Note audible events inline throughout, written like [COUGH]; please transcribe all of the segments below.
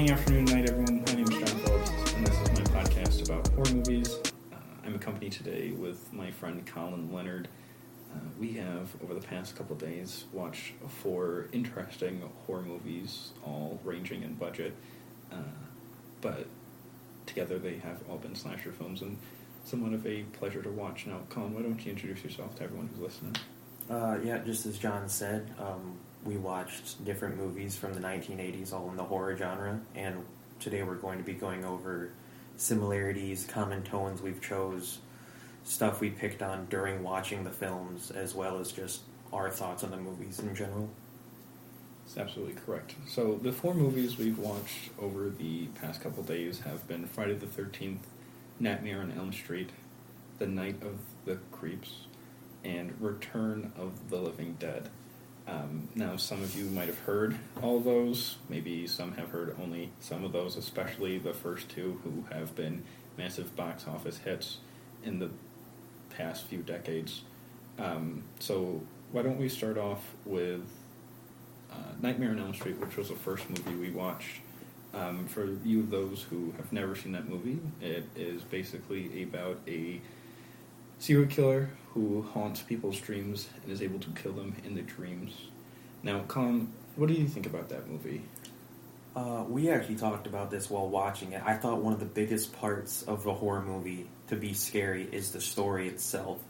morning, afternoon, night, everyone. My name is John Phillips, and this is my podcast about horror movies. Uh, I'm accompanied today with my friend Colin Leonard. Uh, we have, over the past couple days, watched four interesting horror movies, all ranging in budget. Uh, but together they have all been slasher films and somewhat of a pleasure to watch. Now, Colin, why don't you introduce yourself to everyone who's listening? Uh, yeah, just as John said, um, we watched different movies from the 1980s, all in the horror genre, and today we're going to be going over similarities, common tones we've chose, stuff we picked on during watching the films, as well as just our thoughts on the movies in general. That's absolutely correct. So the four movies we've watched over the past couple days have been Friday the Thirteenth, Nightmare on Elm Street, The Night of the Creeps, and Return of the Living Dead. Um, now, some of you might have heard all those. Maybe some have heard only some of those, especially the first two, who have been massive box office hits in the past few decades. Um, so, why don't we start off with uh, Nightmare on Elm Street, which was the first movie we watched. Um, for you of those who have never seen that movie, it is basically about a serial killer who haunts people's dreams and is able to kill them in the dreams. Now, Colin, what do you think about that movie? Uh, we actually talked about this while watching it. I thought one of the biggest parts of a horror movie to be scary is the story itself.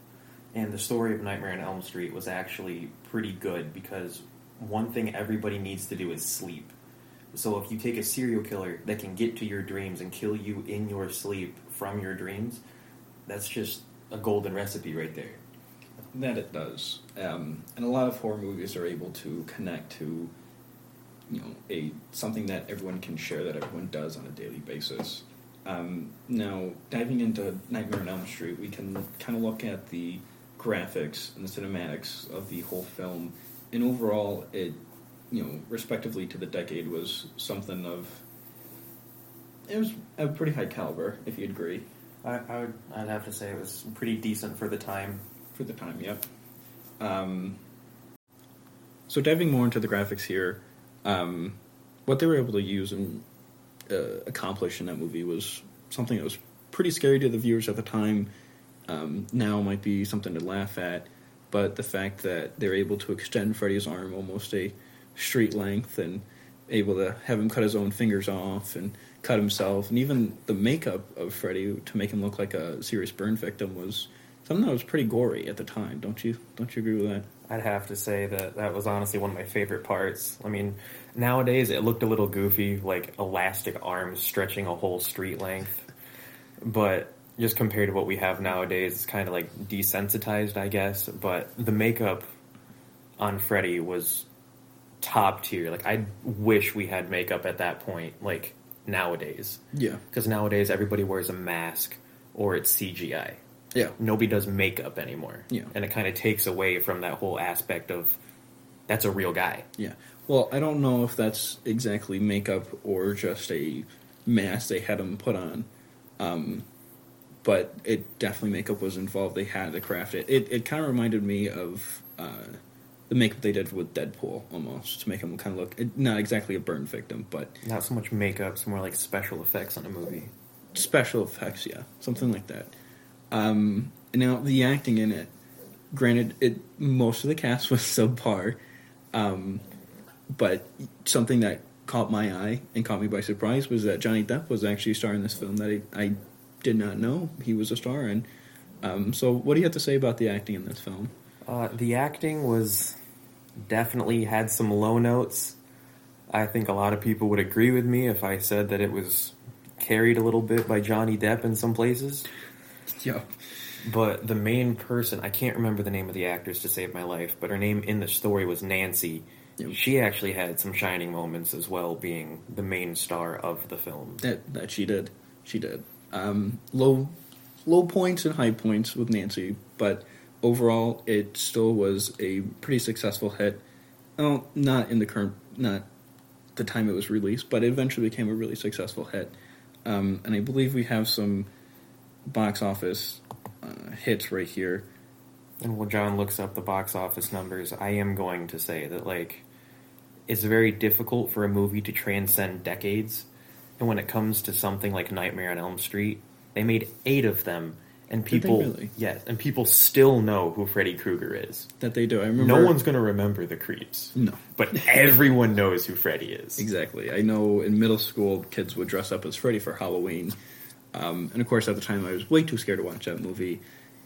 And the story of Nightmare on Elm Street was actually pretty good because one thing everybody needs to do is sleep. So if you take a serial killer that can get to your dreams and kill you in your sleep from your dreams, that's just a golden recipe right there. That it does, um, and a lot of horror movies are able to connect to, you know, a something that everyone can share that everyone does on a daily basis. Um, now, diving into Nightmare on Elm Street, we can kind of look at the graphics and the cinematics of the whole film, and overall, it, you know, respectively to the decade, was something of. It was a pretty high caliber, if you agree. I, I would, I'd have to say it was pretty decent for the time. For the time, yep. Um, so diving more into the graphics here, um, what they were able to use and uh, accomplish in that movie was something that was pretty scary to the viewers at the time. Um, now might be something to laugh at, but the fact that they're able to extend Freddy's arm almost a street length and able to have him cut his own fingers off and cut himself, and even the makeup of Freddy to make him look like a serious burn victim was something that was pretty gory at the time. Don't you? Don't you agree with that? I'd have to say that that was honestly one of my favorite parts. I mean, nowadays it looked a little goofy, like elastic arms stretching a whole street length, but just compared to what we have nowadays, it's kind of like desensitized, I guess. But the makeup on Freddy was top tier. Like I wish we had makeup at that point, like nowadays. Yeah. Because nowadays everybody wears a mask or it's CGI. Yeah. Nobody does makeup anymore. Yeah. And it kind of takes away from that whole aspect of that's a real guy. Yeah. Well, I don't know if that's exactly makeup or just a mask they had him put on. Um, but it definitely makeup was involved. They had to craft it. It, it kind of reminded me of uh, the makeup they did with Deadpool almost to make him kind of look not exactly a burn victim, but Not so much makeup, it's more like special effects on a movie. special effects. Yeah, something like that. Um, now the acting in it, granted, it most of the cast [LAUGHS] was subpar, um, but something that caught my eye and caught me by surprise was that Johnny Depp was actually a star in this film that I, I did not know he was a star in. Um, so, what do you have to say about the acting in this film? Uh, the acting was definitely had some low notes. I think a lot of people would agree with me if I said that it was carried a little bit by Johnny Depp in some places. [LAUGHS] Yeah, But the main person, I can't remember the name of the actress to save my life, but her name in the story was Nancy. Yep. She actually had some shining moments as well, being the main star of the film. that that she did, she did. Um, low, low points and high points with Nancy, but overall, it still was a pretty successful hit. Well, not in the current, not the time it was released, but it eventually became a really successful hit. Um, and I believe we have some box office uh, hits right here. And while John looks up the box office numbers, I am going to say that, like, it's very difficult for a movie to transcend decades. And when it comes to something like Nightmare on Elm Street, they made eight of them, and people, really? yes, and people still know who Freddy Krueger is. That they do. I remember. No one's going to remember the creeps, No. but [LAUGHS] everyone knows who Freddy is. Exactly. I know in middle school, kids would dress up as Freddy for Halloween. Um, and of course, at the time, I was way too scared to watch that movie.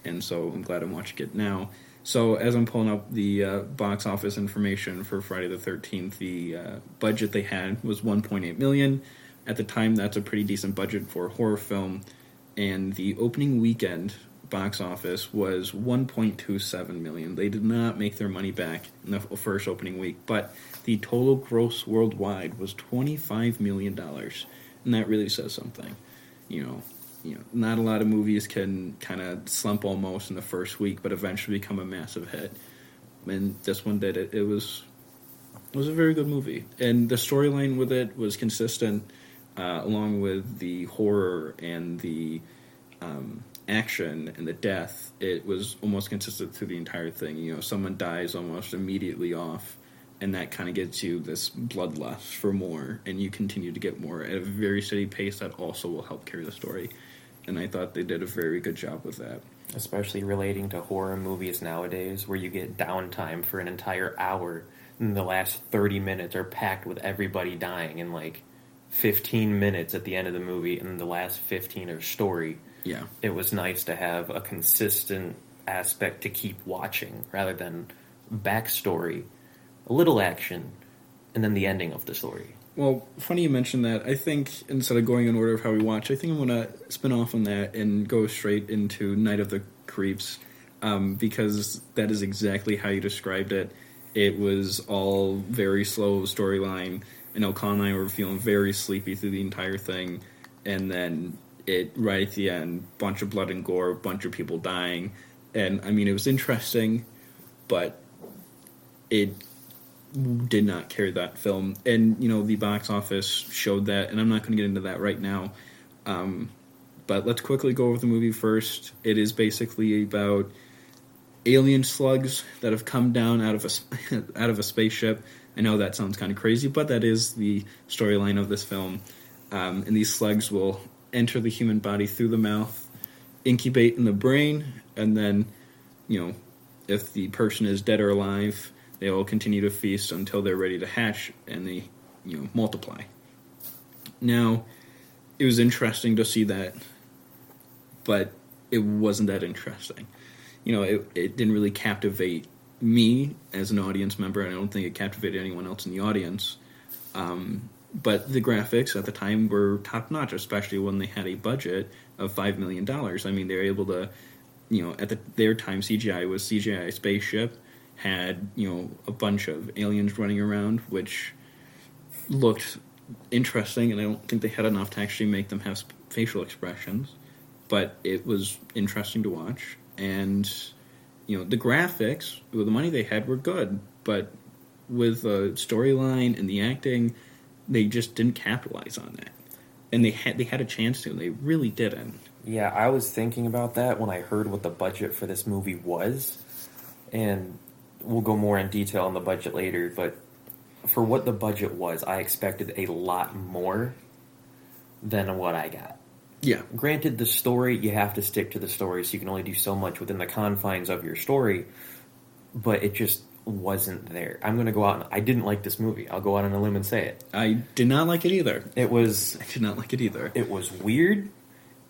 And so I'm glad I'm watching it now. So as I'm pulling up the uh, box office information for Friday the 13th, the uh, budget they had was 1.8 million. At the time, that's a pretty decent budget for a horror film. And the opening weekend box office was 1.27 million. They did not make their money back in the first opening week, but the total gross worldwide was 25 million dollars, and that really says something. You know, you know, not a lot of movies can kind of slump almost in the first week, but eventually become a massive hit. And this one did it. It was it was a very good movie, and the storyline with it was consistent, uh, along with the horror and the um, action and the death. It was almost consistent through the entire thing. You know, someone dies almost immediately off, and that kind of gets you this bloodlust for more, and you continue to get more at a very steady pace. That also will help carry the story, and I thought they did a very good job with that. especially relating to horror movies nowadays where you get downtime for an entire hour and the last 30 minutes are packed with everybody dying and like 15 minutes at the end of the movie and the last 15 are story Yeah, it was nice to have a consistent aspect to keep watching rather than backstory a little action and then the ending of the story Well, funny you mentioned that. I think instead of going in order of how we watch, I think I'm going to spin off on that and go straight into Night of the Creeps um, because that is exactly how you described it. It was all very slow storyline. Know Colin and I were feeling very sleepy through the entire thing, and then it right at the end, bunch of blood and gore, bunch of people dying, and I mean it was interesting, but it did not carry that film. And, you know, the box office showed that, and I'm not going to get into that right now. Um, but let's quickly go over the movie first. It is basically about alien slugs that have come down out of a [LAUGHS] out of a spaceship. I know that sounds kind of crazy, but that is the storyline of this film. Um, and these slugs will enter the human body through the mouth, incubate in the brain, and then, you know, if the person is dead or alive, they will continue to feast until they're ready to hatch and they, you know, multiply. Now, it was interesting to see that, but it wasn't that interesting. You know, it, it didn't really captivate me as an audience member, and I don't think it captivated anyone else in the audience. Um, but the graphics at the time were top notch, especially when they had a budget of five million dollars. I mean, they were able to, you know, at the, their time, CGI was CGI spaceship had you know a bunch of aliens running around, which looked interesting, and I don't think they had enough to actually make them have facial expressions. But it was interesting to watch, and you know the graphics with the money they had were good, but with the storyline and the acting, they just didn't capitalize on that. And they had they had a chance to, and they really didn't. Yeah, I was thinking about that when I heard what the budget for this movie was. And we'll go more in detail on the budget later, but for what the budget was, I expected a lot more than what I got. Yeah, Granted, the story, you have to stick to the story, so you can only do so much within the confines of your story, but it just wasn't there. I'm going to go out and I didn't like this movie. I'll go out on a limb and say it. I did not like it either. It was [LAUGHS] I did not like it either. it was weird.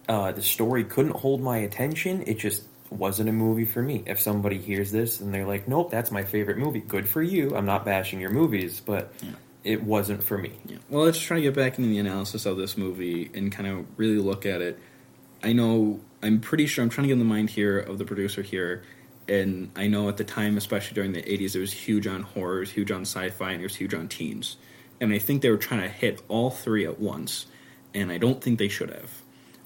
Uh, the story couldn't hold my attention. It just wasn't a movie for me. If somebody hears this and they're like, "Nope, that's my favorite movie," good for you. I'm not bashing your movies, but Yeah. It wasn't for me. Yeah. Well, let's try to get back into the analysis of this movie and kind of really look at it. I know, I'm pretty sure, I'm trying to get in the mind here of the producer here, and I know at the time, especially during the 80s, it was huge on horror, was huge on sci fi, and it was huge on teens. And I think they were trying to hit all three at once, and I don't think they should have.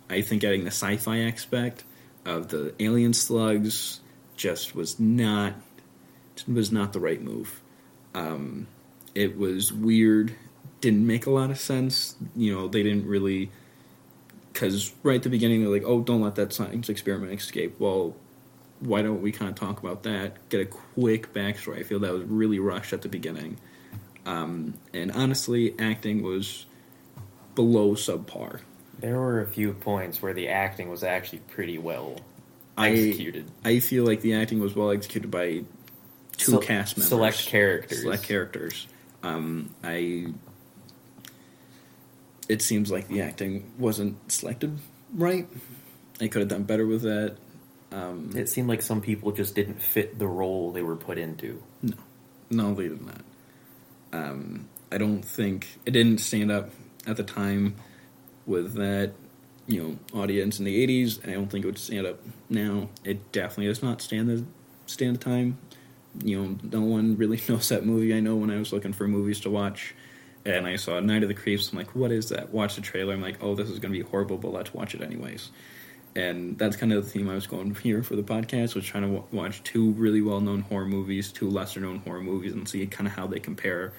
I think adding the sci fi aspect of the alien slugs just was not was not the right move. Um, it was weird didn't make a lot of sense you know they didn't really because right at the beginning they're like oh don't let that science experiment escape well why don't we kind of talk about that get a quick backstory i feel that was really rushed at the beginning Um, and honestly, acting was below subpar. There were a few points where the acting was actually pretty well I- executed. I feel like the acting was well executed by two cast members, select characters. select characters. Um, I. It seems like the acting wasn't selected right. I could have done better with that. Um, It seemed like some people just didn't fit the role they were put into. No, no, they did not. Um, I don't think it didn't stand up at the time with that, you know, audience in the '80s, and I don't think it would stand up now. It definitely does not stand the stand the time. You know, no one really [LAUGHS] knows that movie. I know when I was looking for movies to watch, and I saw Night of the Creeps. I'm like, what is that? Watch the trailer. I'm like, oh, this is going to be horrible, but let's watch it anyways. And that's kind of the theme I was going [LAUGHS] here for the podcast. Was trying to w- watch two really well known horror movies, two lesser known horror movies, and see kind of how they compare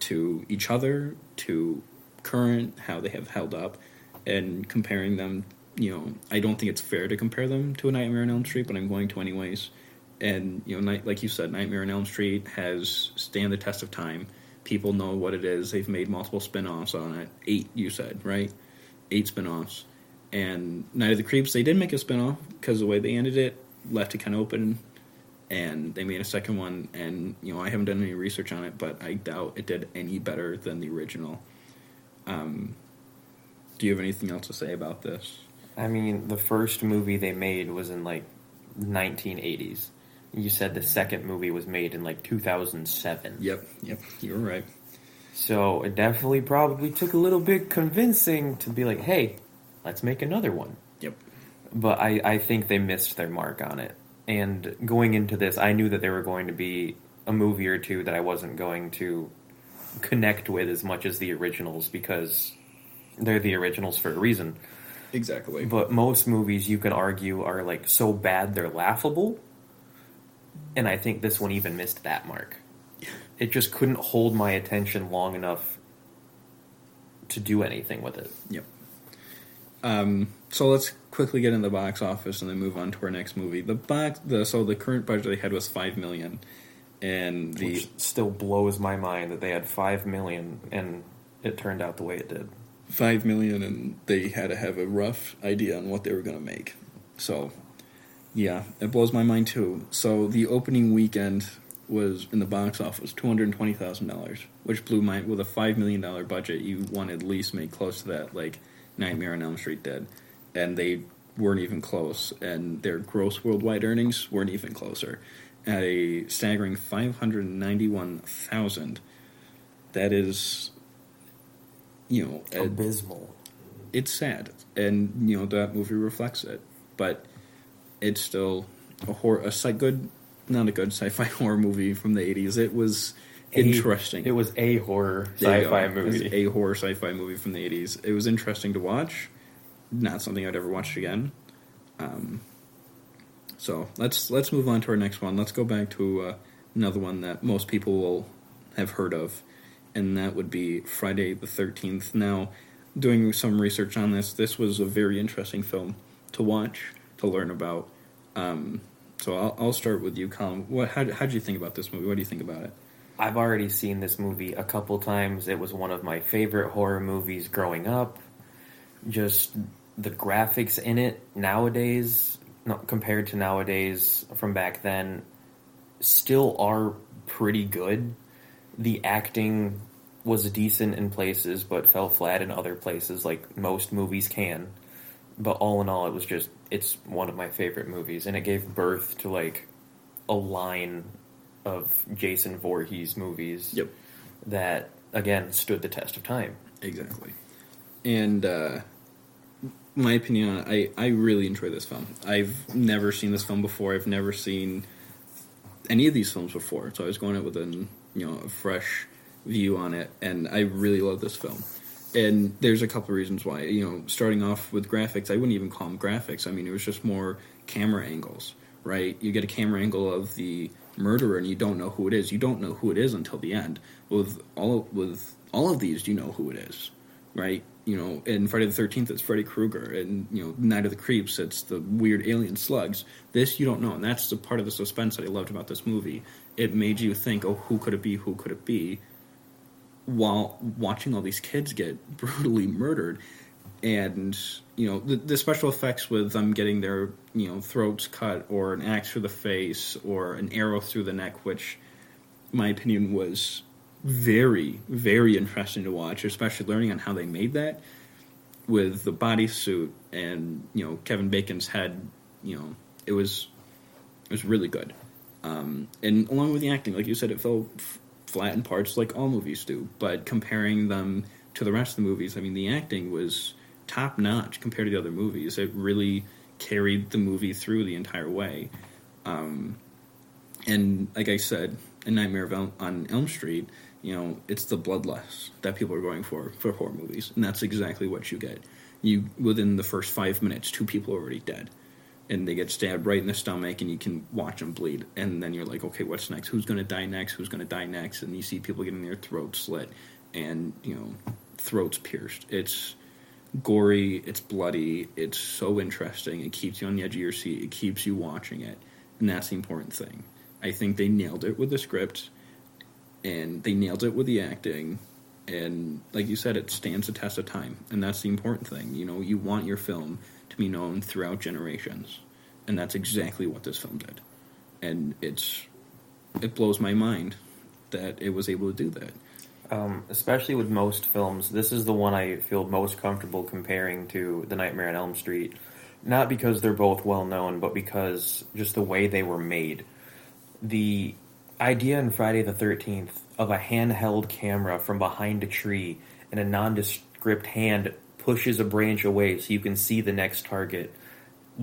to each other, to current, how they have held up, and comparing them. You know, I don't think it's fair to compare them to a Nightmare on Elm Street, but I'm going to anyways. And you know, like you said, Nightmare on Elm Street has stand the test of time. People know what it is. They've made multiple spin-offs on it. Eight, you said, right? Eight spin-offs. And Night of the Creeps, they did make a spin-off because the way they ended it left it kind of open and they made a second one and you know i haven't done any research on it but i doubt it did any better than the original um, do you have anything else to say about this I mean, the first movie they made was in like 1980s. You said the second movie was made in like 2007. yep yep you're right So it definitely probably took a little bit convincing to be like, hey, let's make another one. yep But I, I think they missed their mark on it. And going into this, I knew that there were going to be a movie or two that I wasn't going to connect with as much as the originals because they're the originals for a reason. exactly But most movies you can argue are like so bad they're laughable. And I think this one even missed that mark. It just couldn't hold my attention long enough to do anything with it. Yep. Um, so let's quickly get in the box office and then move on to our next movie. The box, the so the current budget they had was five million, and the Which still blows my mind that they had five million and it turned out the way it did. five million, and they had to have a rough idea on what they were going to make. So, yeah, it blows my mind too. So the opening weekend was in the box office two hundred twenty thousand dollars, which blew my with a five million dollar budget. You want to at least make close to that, like Nightmare on Elm Street did, and they weren't even close. And their gross worldwide earnings weren't even closer, at a staggering five hundred ninety one thousand. That is, you know, Abysmal. it's sad, and you know that movie reflects it. But it's still a horror, a sci- good, not a good sci-fi [LAUGHS] horror movie from the '80s. It was A- interesting. It was a horror There sci-fi go. It was movie. a horror sci-fi movie from the '80s. It was interesting to watch. Not something I'd ever watch again. Um, so let's let's move on to our next one. Let's go back to uh, another one that most people will have heard of, and that would be Friday the Thirteenth. Now, doing some research on this, this was a very interesting film to watch to learn about. Um, so I'll, I'll start with you, Colin. What how did you think about this movie? What do you think about it? I've already seen this movie a couple times. It was one of my favorite horror movies growing up. Just the graphics in it nowadays, not compared to nowadays from back then, still are pretty good. The acting was decent in places, but fell flat in other places, like most movies can. But all in all, it was just, it's one of my favorite movies, and it gave birth to like a line of Jason Voorhees movies Yep. that again stood the test of time. Exactly. And uh, my opinion on it, I, I really enjoy this film. I've never seen this film before. I've never seen any of these films before. So I was going out with an you know a fresh view on it, and I really love this film. And there's a couple of reasons why. You know, starting off with graphics, I wouldn't even call them graphics. I mean, it was just more camera angles, right? You get a camera angle of the murderer, and you don't know who it is. You don't know who it is until the end. With all with all of these, you know who it is, right? You know, in Friday the Thirteenth, it's Freddy Krueger, and you know, Night of the Creeps, it's the weird alien slugs. This you don't know, and that's the part of the suspense that I loved about this movie. It made you think, oh, who could it be? Who could it be? While watching all these kids get [LAUGHS] brutally murdered, and you know the, the special effects with them getting their you know throats cut or an axe through the face or an arrow through the neck, which my opinion was very very interesting to watch, especially learning on how they made that with the bodysuit and you know Kevin Bacon's head. You know it was it was really good, um, and along with the acting, like you said, it fell f- flat in parts like all movies do. But comparing them to the rest of the movies, I mean, the acting was top notch compared to the other movies. It really carried the movie through the entire way. Um, and like I said, A Nightmare El- on Elm Street, you know, it's the bloodlust that people are going for for horror movies, and that's exactly what you get. You within the first five minutes, two people are already dead, and they get stabbed right in the stomach, and you can watch them bleed. And then you're like, okay, what's next? Who's going to die next? Who's going to die next? And you see people getting their throats slit, and you know, throats pierced. It's gory, it's bloody, it's so interesting. It keeps you on the edge of your seat. It keeps you watching it, and that's the important thing. I think they nailed it with the script, and they nailed it with the acting, and like you said, it stands the test of time, and that's the important thing. You know, you want your film to be known throughout generations, and that's exactly what this film did, and it's it blows my mind that it was able to do that. Um, especially with most films, this is the one I feel most comfortable comparing to The Nightmare on Elm Street. Not because they're both well known, but because just the way they were made. The idea in Friday the 13th of a handheld camera from behind a tree and a nondescript hand pushes a branch away so you can see the next target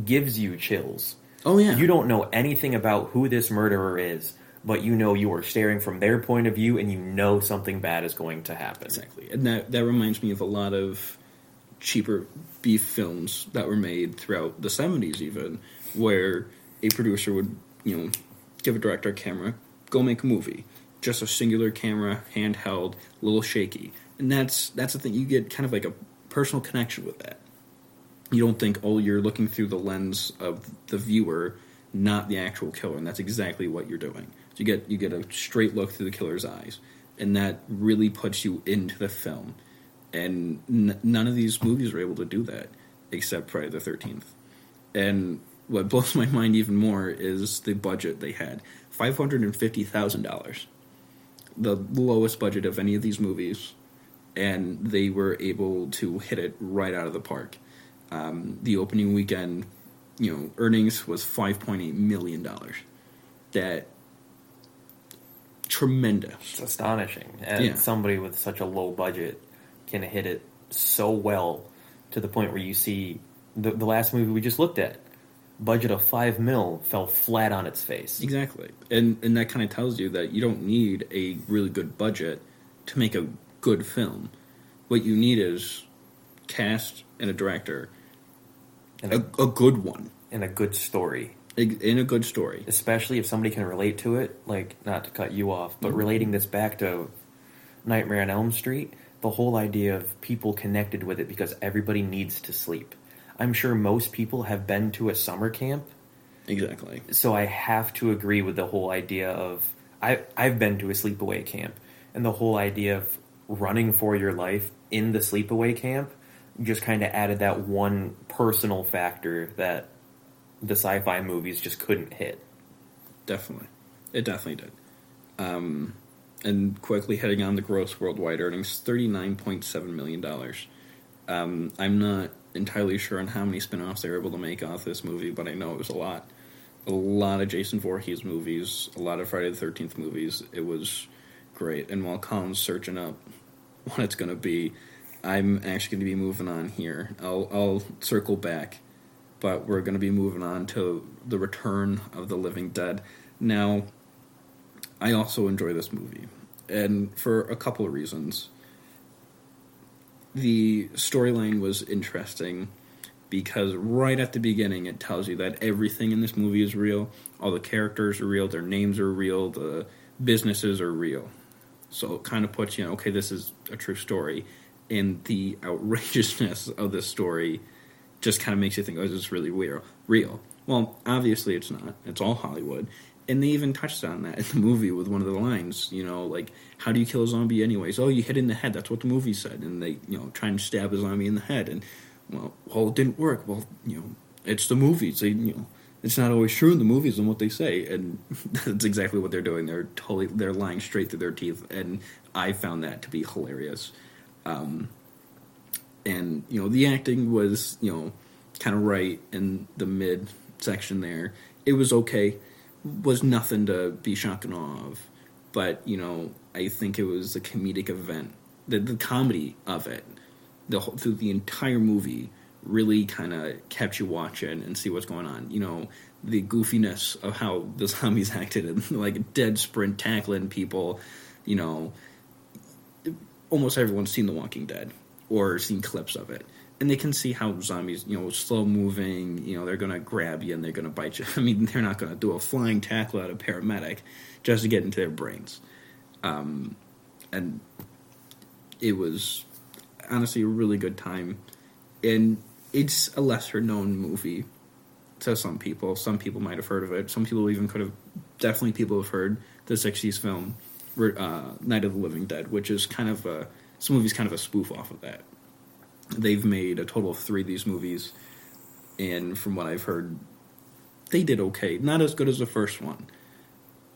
gives you chills. Oh yeah, You don't know anything about who this murderer is, but you know you are staring from their point of view and you know something bad is going to happen. Exactly, and that that reminds me of a lot of cheaper beef films that were made throughout the seventies, even where a producer would you know give a director a camera, go make a movie, just a singular camera, handheld, a little shaky, and that's that's the thing. You get kind of like a personal connection with that. You don't think, oh, you're looking through the lens of the viewer, not the actual killer, and that's exactly what you're doing. So you get you get a straight look through the killer's eyes, and that really puts you into the film. And n- none of these movies are able to do that, except Friday the Thirteenth. And what [LAUGHS] blows my mind even more is the budget they had five hundred and fifty thousand dollars, the lowest budget of any of these movies, and they were able to hit it right out of the park. Um, the opening weekend, you know, earnings was five point eight million dollars. That tremendous. It's astonishing. And Yeah. somebody with such a low budget can hit it so well to the point where you see the, the last movie we just looked at, budget of five mil fell flat on its face. Exactly, and and that kind of tells you that you don't need a really good budget to make a good film. What you need is cast and a director, And a, a, a good one, and a good story. in a good story. Especially if somebody can relate to it, like, not to cut you off, but Mhm. relating this back to Nightmare on Elm Street, the whole idea of people connected with it because everybody needs to sleep. I'm sure most people have been to a summer camp Exactly. so I have to agree with the whole idea of I I've been to a sleepaway camp and the whole idea of running for your life in the sleepaway camp just kind of added that one personal factor that the sci-fi movies just couldn't hit. Definitely, it definitely did. Um, and quickly heading on the gross worldwide earnings, thirty nine point seven million dollars. Um, I'm not entirely sure on how many spin-offs they were able to make off this movie, but I know it was a lot. A lot of Jason Voorhees movies, a lot of Friday the Thirteenth movies. It was great. And while Colin's searching up what it's going to be, I'm actually going to be moving on here. I'll I'll circle back, but we're going to be moving on to the Return of the Living Dead. Now, I also enjoy this movie, and for a couple of reasons. The storyline was interesting because right at the beginning it tells you that everything in this movie is real. All the characters are real, their names are real, the businesses are real. So it kind of puts you, know, okay, this is a true story. And the outrageousness of this story just kind of makes you think, oh, this is really real? Real. Well, obviously it's not. It's all Hollywood. And they even touched on that in the movie with one of the lines, you know, like, how do you kill a zombie anyways? Oh, you hit in the head. That's what the movie said. And they, you know, try and stab a zombie in the head. And, well, well, it didn't work. Well, you know, it's the movies. They, you know, it's not always true in the movies and what they say. And [LAUGHS] that's exactly what they're doing. They're totally, they're lying straight through their teeth. And I found that to be hilarious. Um, and, you know, the acting was, you know, kind of right in the mid section there. It was okay. Was nothing to be shocked and of. But, you know, I think it was a comedic event. The, the comedy of it, the whole, through the entire movie, really kind of kept you watching and see what's going on. You know, the goofiness of how the [LAUGHS] zombies acted and like dead sprint tackling people. You know, almost everyone's seen The Walking Dead or seen clips of it and they can see how zombies, you know, slow moving, you know, they're going to grab you and they're going to bite you. [LAUGHS] I mean, they're not going to do a flying tackle at a paramedic just to get into their brains. Um, and it was honestly a really good time. And it's a lesser known movie to some people. Some people might have heard of it. Some people even could have, definitely people have heard the 60s film uh, Night of the Living Dead, which is kind of a, this movie's kind of a spoof off of that they've made a total of three of these movies, and from what I've heard, they did okay. Not as good as the first one,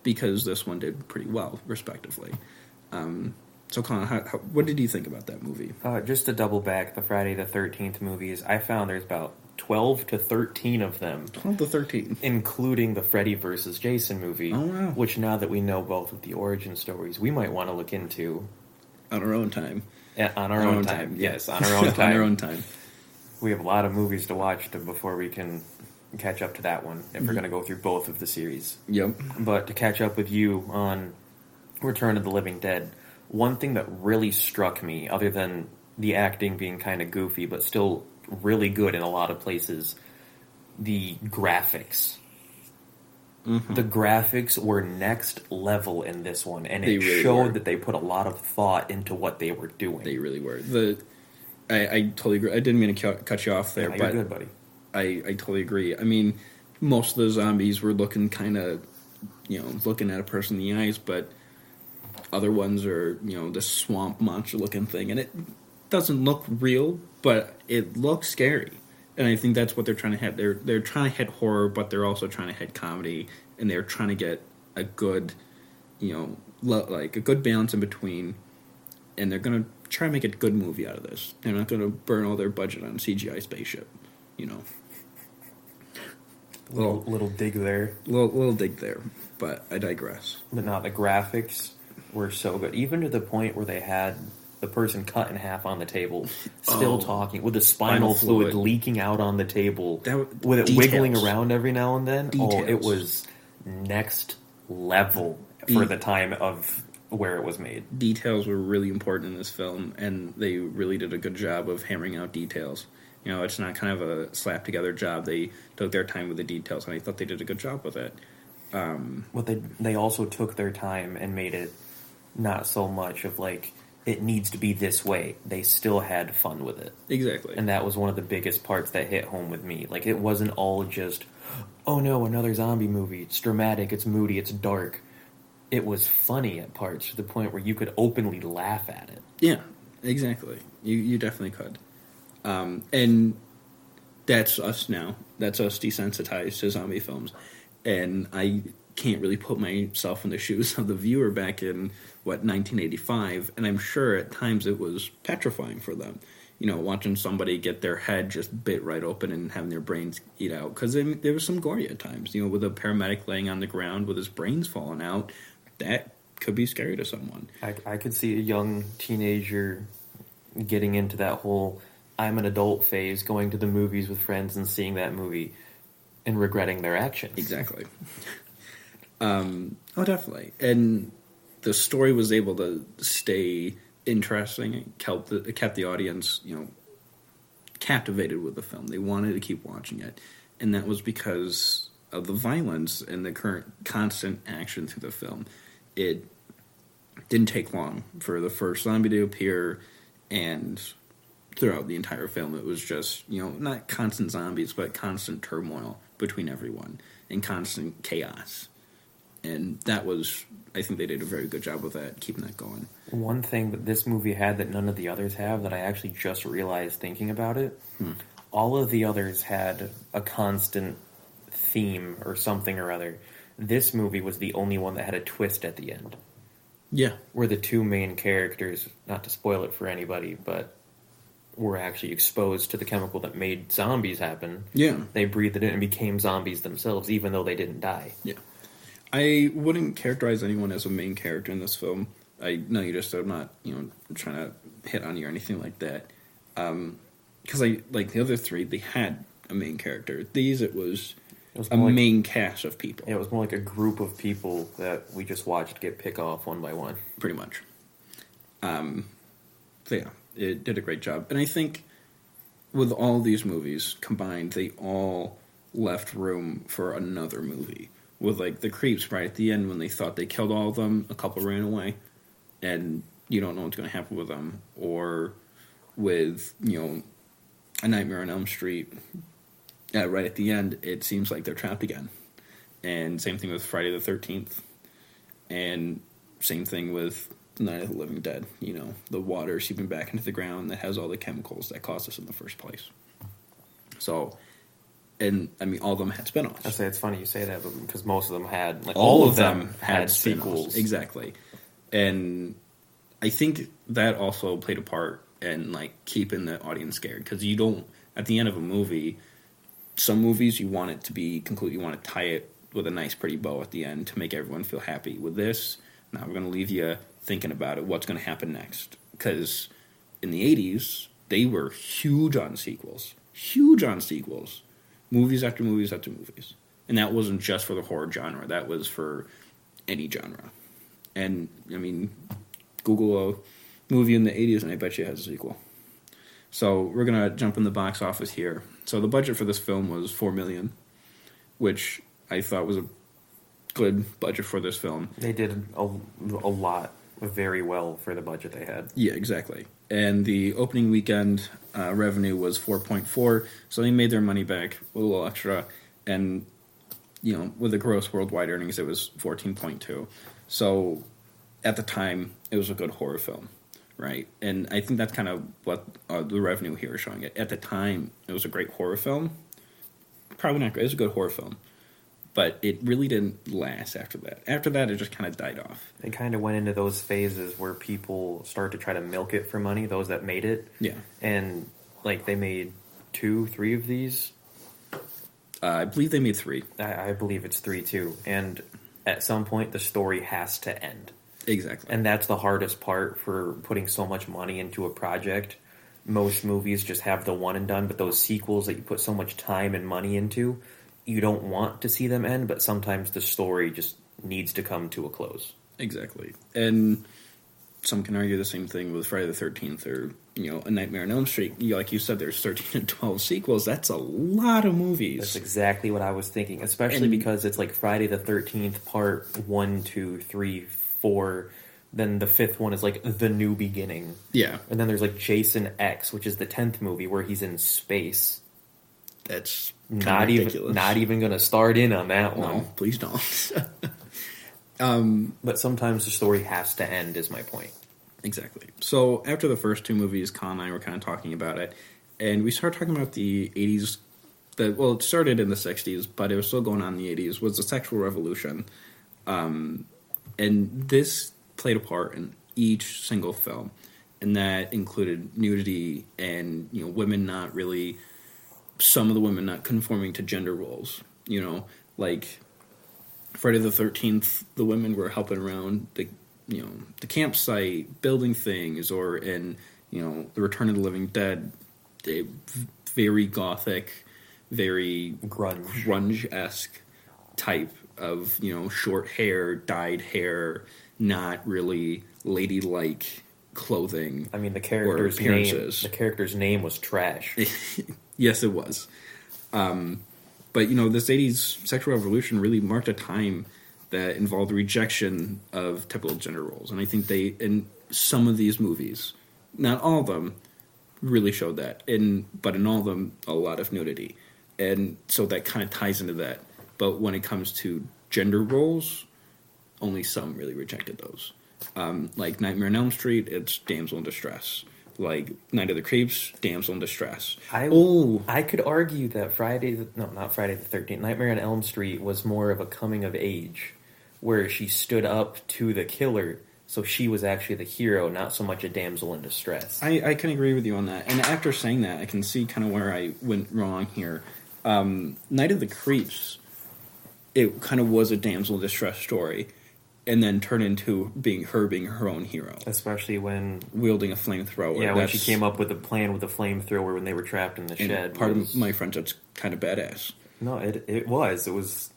because this one did pretty well, respectively. Um, so, Colin, how, how, what did you think about that movie? Uh, just to double back, the Friday the Thirteenth movies, I found there's about twelve to thirteen of them. Twelve to thirteen, including the Freddy versus Jason movie. Oh wow! Which now that we know both of the origin stories, we might want to look into on our own time. Yeah, on our, on own, own time. time. Yes, [LAUGHS] on our own time. on our own time. We have a lot of movies to watch to, before we can catch up to that one. If mm-hmm. we're going to go through both of the series. Yep. But to catch up with you on Return of the Living Dead, one thing that really struck me, other than the acting being kind of goofy, but still really good in a lot of places, the graphics. Mm-hmm. The graphics were next level in this one, and it really showed were. that they put a lot of thought into what they were doing. They really were. The I, I totally agree. I didn't mean to cut you off there, yeah, but good, buddy. I, I totally agree. I mean, most of the zombies were looking kind of, you know, looking at a person in the eyes, but other ones are, you know, this swamp monster looking thing, and it doesn't look real, but it looks scary and I think that's what they're trying to hit. They're they're trying to hit horror, but they're also trying to hit comedy, and they're trying to get a good, you know, lo- like a good balance in between. And they're gonna try to make a good movie out of this. They're not gonna burn all their budget on CGI spaceship, you know. Little little dig there. Little little dig there, but I digress. But not the graphics were so good, even to the point where they had the person cut in half on the table, still oh, talking with the spinal, fluid, fluid, leaking out on the table, that, with it details. wiggling around every now and then. Details. Oh, it was next level for the time of where it was made. Details were really important in this film, and they really did a good job of hammering out details. You know, it's not kind of a slap together job. They took their time with the details, and I thought they did a good job with it. Um, well, they they also took their time and made it not so much of like it needs to be this way. They still had fun with it. Exactly. And that was one of the biggest parts that hit home with me. Like it wasn't all just, oh no, another zombie movie. It's dramatic, it's moody, it's dark. It was funny at parts to the point where you could openly laugh at it. Yeah, exactly. You you definitely could. Um, and that's us now. That's us desensitized to zombie films. And I can't really put myself in the [LAUGHS] shoes of the viewer back in what 1985 and i'm sure at times it was petrifying for them. You know watching somebody get their head just bit right open and having their brains eat out because there was some gory at times. You know with a paramedic laying on the ground with his brains falling out that could be scary to someone. I, I could see a young teenager getting into that whole i'm an adult phase going to the movies with friends and seeing that movie and regretting their actions. Exactly um, oh, definitely. And the story was able to stay interesting. It kept the, it kept the audience, you know, captivated with the film. They wanted to keep watching it, and that was because of the violence and the current constant action through the film. It didn't take long for the first zombie to appear, and throughout the entire film, it was just you know not constant zombies, but constant turmoil between everyone and constant chaos. And that was, I think they did a very good job with that, keeping that going. One thing that this movie had that none of the others have that I actually just realized thinking about it, Hmm. all of the others had a constant theme or something or other. This movie was the only one that had a twist at the end. Yeah, where the two main characters, not to spoil it for anybody, but were actually exposed to the chemical that made zombies happen. yeah. They breathed it in and became zombies themselves, even though they didn't die. Yeah. I wouldn't characterize anyone as a main character in this film. I know you just I'm not, you know, trying to hit on you or anything like that. Um 'cause because I like the other three, they had a main character. These, it was, It was a like, main cast of people, yeah, it was more like a group of people that we just watched get pick off one by one. pretty much. Um, so yeah, it did a great job, and I think with all these movies combined, they all left room for another movie. With like the creeps right at the end when they thought they killed all of them, a couple ran away, and you don't know what's going to happen with them. Or with you know, a Nightmare on Elm Street, uh, right at the end, it seems like they're trapped again. And same thing with Friday the Thirteenth, and same thing with Night of the Living Dead. You know, the water seeping back into the ground that has all the chemicals that caused us in the first place. So, and I mean, all of them had spinoffs. I say it's funny you say that, but because most of them had, like, all, of them, had, sequels. Exactly, and I think that also played a part in like keeping the audience scared because you don't at the end of a movie. Some movies you want it to be complete. You want to tie it with a nice, pretty bow at the end to make everyone feel happy. With this, now we're going to leave you thinking about it. What's going to happen next? Because in the '80s, they were huge on sequels, huge on sequels, movies after movies after movies, and that wasn't just for the horror genre. That was for any genre. And I mean, Google a movie in the '80s, and I bet you it has a sequel. So we're gonna jump in the box office here. So the budget for this film was four million, which I thought was a good budget for this film. They did a, a lot very well for the budget they had. Yeah, exactly. And the opening weekend uh, revenue was 4.4, so they made their money back a little extra. And you know, with the gross worldwide earnings, it was 14.2. So at the time, it was a good horror film, right? And I think that's kind of what uh, the revenue here is showing. It at the time, it was a great horror film. Probably not great. It was a good horror film, but it really didn't last after that. After that, it just kind of died off. They kind of went into those phases where people start to try to milk it for money, those that made it. Yeah, And, like, they made two, three of these. uh, I believe they made three. I, I believe it's three, too. And at some point, the story has to end. Exactly. And that's the hardest part for putting so much money into a project. Most movies just have the one and done, but those sequels that you put so much time and money into, you don't want to see them end, but sometimes the story just needs to come to a close. Exactly. And some can argue the same thing with Friday the 13th or, you know, A Nightmare on Elm Street. Like you said, there's 13 and 12 sequels. That's a lot of movies. That's exactly what I was thinking, especially And- because it's like Friday the 13th, part one, two, three, four. Then the fifth one is like The New Beginning. yeah, And then there's like Jason X, which is the 10th movie where he's in space. That's Not kinda even not even going to start in on that one. No, please don't. [LAUGHS] um, But sometimes the story has to end, is my point. exactly. So after the first two movies, Colin and I were kind of talking about it, and we started talking about the 80s. The, well, it started in the 60s, but it was still going on in the 80s, was the sexual revolution. Um, and this played a part in each single film. And that included nudity and, you know, women not really, some of the women not conforming to gender roles. You know, like Friday the Thirteenth, the women were helping around the you know the campsite, building things, or in you know the Return of the Living Dead, a v- very gothic, very Grunge. esque type of you know short hair, dyed hair, not really ladylike clothing. I mean, the character's name. appearances. The character's name was trash. [LAUGHS] yes, it was. Um, but you know, this '80s sexual revolution really marked a time that involved rejection of typical gender roles, and I think they, in some of these movies, not all of them, really showed that. In but in all of them, a lot of nudity. and so that kind of ties into that. But when it comes to gender roles, only some really rejected those. Um, like Nightmare on Elm Street, it's damsel in distress. Like Night of the Creeps, damsel in distress. I oh, I could argue that Friday, the, no, not Friday the Thirteenth, Nightmare on Elm Street was more of a coming of age, where she stood up to the killer, so she was actually the hero, not so much a damsel in distress. I, I can agree with you on that. And after saying that, I can see kind of where I went wrong here. Um, Night of the Creeps, it kind of was a damsel in distress story, and then turn into being her being her own hero, Especially when, wielding a flamethrower. yeah, when she came up with a plan with a flamethrower when they were trapped in the and shed. Part was- of my friends, that's kind of badass. no, it it was it was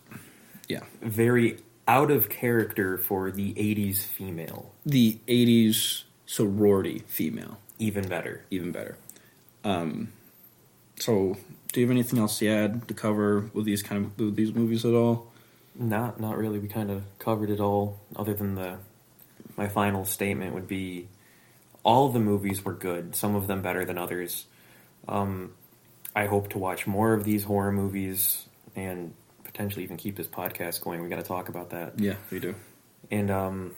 Yeah, very out of character for the '80s female. the '80s sorority female, Even better. even better. Um, so, do you have anything else to add to cover with these kind of with these movies at all? Not not really. We kind of covered it all. Other than the, my final statement would be, all the movies were good. Some of them better than others. Um, I hope to watch more of these horror movies and potentially even keep this podcast going. We got to talk about that. Yeah, we do. And um,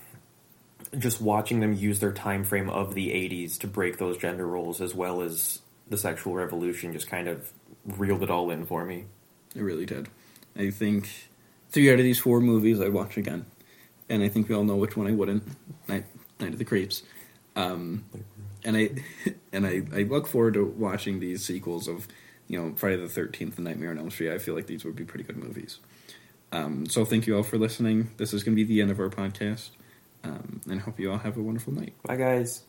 just watching them use their time frame of the '80s to break those gender roles, as well as the sexual revolution, just kind of reeled it all in for me. It really did. I think three out of these four movies I'd watch again, and I think we all know which one I wouldn't. Night, Night of the Creeps, um, and I [LAUGHS] and I, I look forward to watching these sequels of you know Friday the Thirteenth and Nightmare on Elm Street. I feel like these would be pretty good movies. Um, so thank you all for listening. This is going to be the end of our podcast, um, and I hope you all have a wonderful night. Bye, guys.